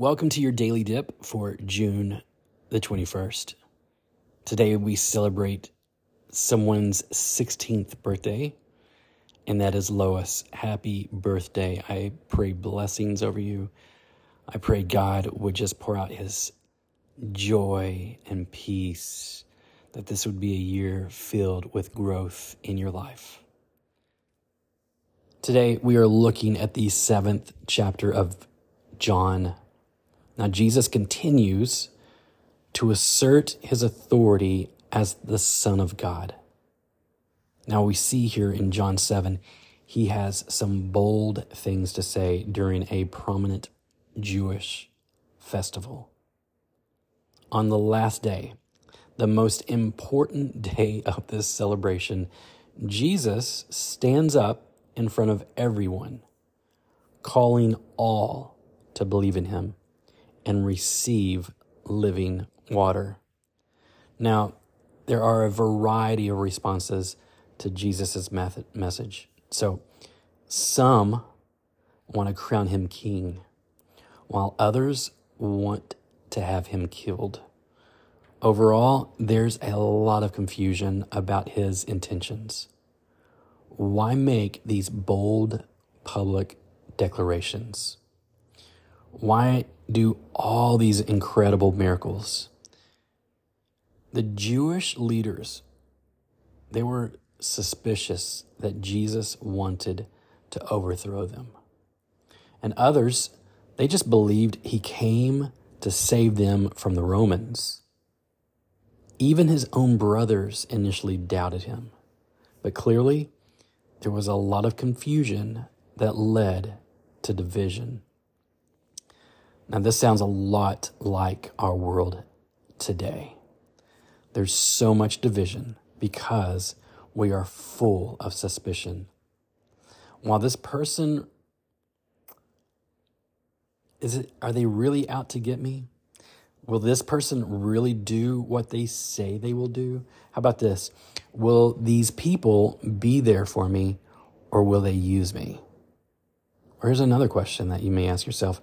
Welcome to your daily dip for June the 21st. Today we celebrate someone's 16th birthday, and that is Lois. Happy birthday. I pray blessings over you. I pray God would just pour out his joy and peace, that this would be a year filled with growth in your life. Today we are looking at the seventh chapter of John. Now, Jesus continues to assert his authority as the Son of God. Now, we see here in John 7, he has some bold things to say during a prominent Jewish festival. On the last day, the most important day of this celebration, Jesus stands up in front of everyone, calling all to believe in him and receive living water. Now, there are a variety of responses to Jesus' method, message. So, some want to crown him king, while others want to have him killed. Overall, there's a lot of confusion about his intentions. Why make these bold public declarations? Why do all these incredible miracles? The Jewish leaders, they were suspicious that Jesus wanted to overthrow them. And others, they just believed he came to save them from the Romans. Even his own brothers initially doubted him. But clearly, there was a lot of confusion that led to division. Now, this sounds a lot like our world today. There's so much division because we are full of suspicion. While this person is it are they really out to get me? Will this person really do what they say they will do? How about this? Will these people be there for me or will they use me? Or here's another question that you may ask yourself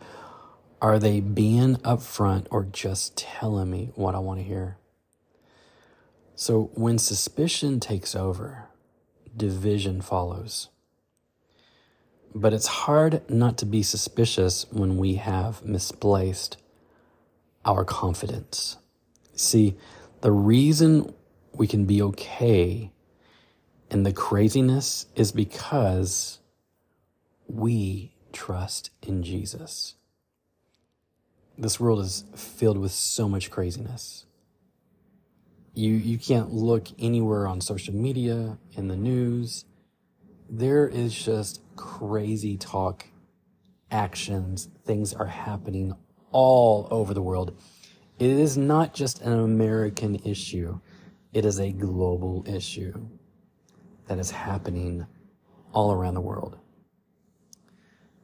are they being upfront or just telling me what I want to hear? So when suspicion takes over, division follows. But it's hard not to be suspicious when we have misplaced our confidence. See, the reason we can be okay in the craziness is because we trust in Jesus. This world is filled with so much craziness. You, you can't look anywhere on social media, in the news. There is just crazy talk, actions, things are happening all over the world. It is not just an American issue, it is a global issue that is happening all around the world.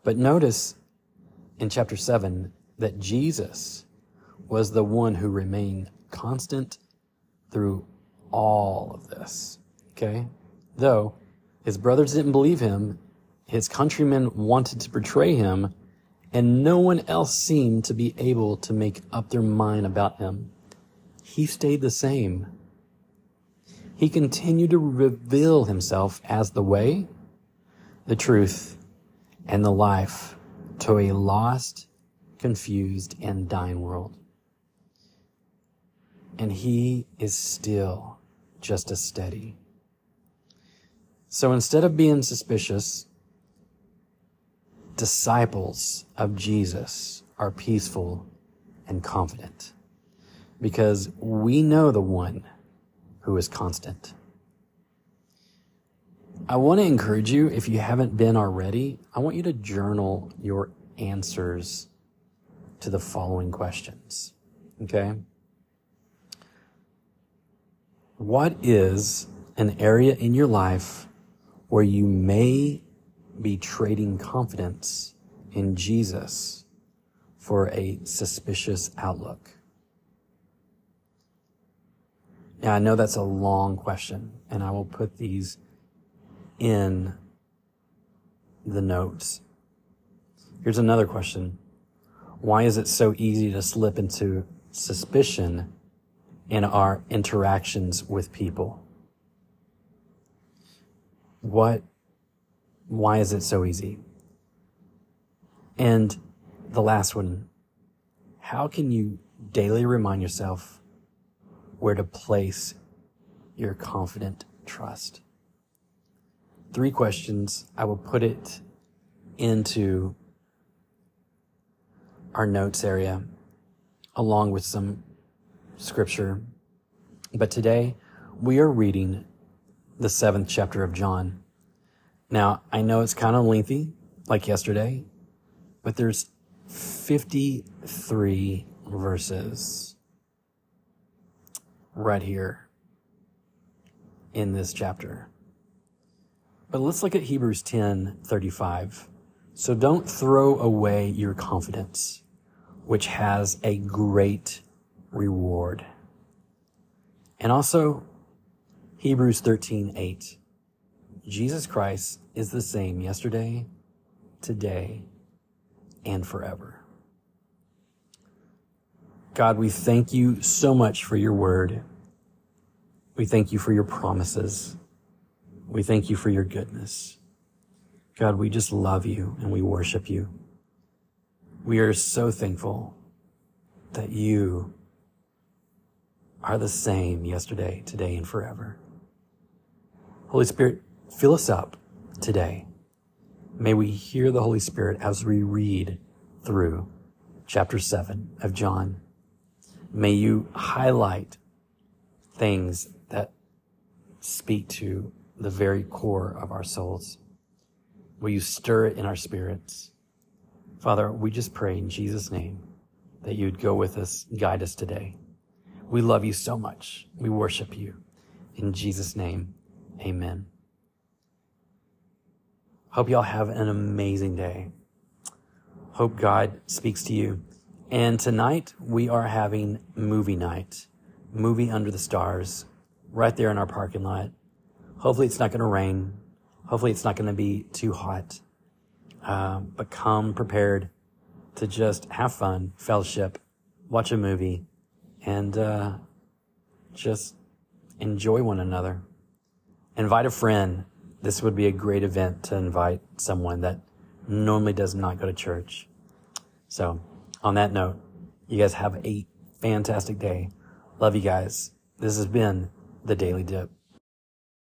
But notice in chapter 7 that Jesus was the one who remained constant through all of this. Okay? Though his brothers didn't believe him, his countrymen wanted to betray him, and no one else seemed to be able to make up their mind about him. He stayed the same. He continued to reveal himself as the way, the truth, and the life to a lost confused, and dying world. And he is still just as steady. So instead of being suspicious, disciples of Jesus are peaceful and confident because we know the one who is constant. I want to encourage you, if you haven't been already, I want you to journal your answers to the following questions. Okay? What is an area in your life where you may be trading confidence in Jesus for a suspicious outlook? Now, I know that's a long question, and I will put these in the notes. Here's another question Why is it so easy to slip into suspicion in our interactions with people? What, why is it so easy? And the last one, how can you daily remind yourself where to place your confident trust? Three questions. I will put it into our notes area along with some scripture. But today we are reading the seventh chapter of John. Now, I know it's kind of lengthy, like yesterday, but there's 53 verses right here in this chapter. But let's look at Hebrews 10 35. So don't throw away your confidence, which has a great reward. And also Hebrews 13 8. Jesus Christ is the same yesterday, today, and forever. God, we thank you so much for your word. We thank you for your promises. We thank you for your goodness. God, we just love you and we worship you. We are so thankful that you are the same yesterday, today, and forever. Holy Spirit, fill us up today. May we hear the Holy Spirit as we read through chapter 7 of John. May you highlight things that speak to the very core of our souls. Will you stir it in our spirits? Father, we just pray in Jesus' name that you'd go with us, guide us today. We love you so much. We worship you. In Jesus' name, amen. Hope y'all have an amazing day. Hope God speaks to you. And tonight we are having movie night, movie under the stars, right there in our parking lot. Hopefully it's not going to rain. Hopefully it's not going to be too hot. Uh, but come prepared to just have fun, fellowship, watch a movie, and uh, just enjoy one another. Invite a friend this would be a great event to invite someone that normally does not go to church. So, on that note, you guys have a fantastic day. Love you guys. This has been the Daily Dip.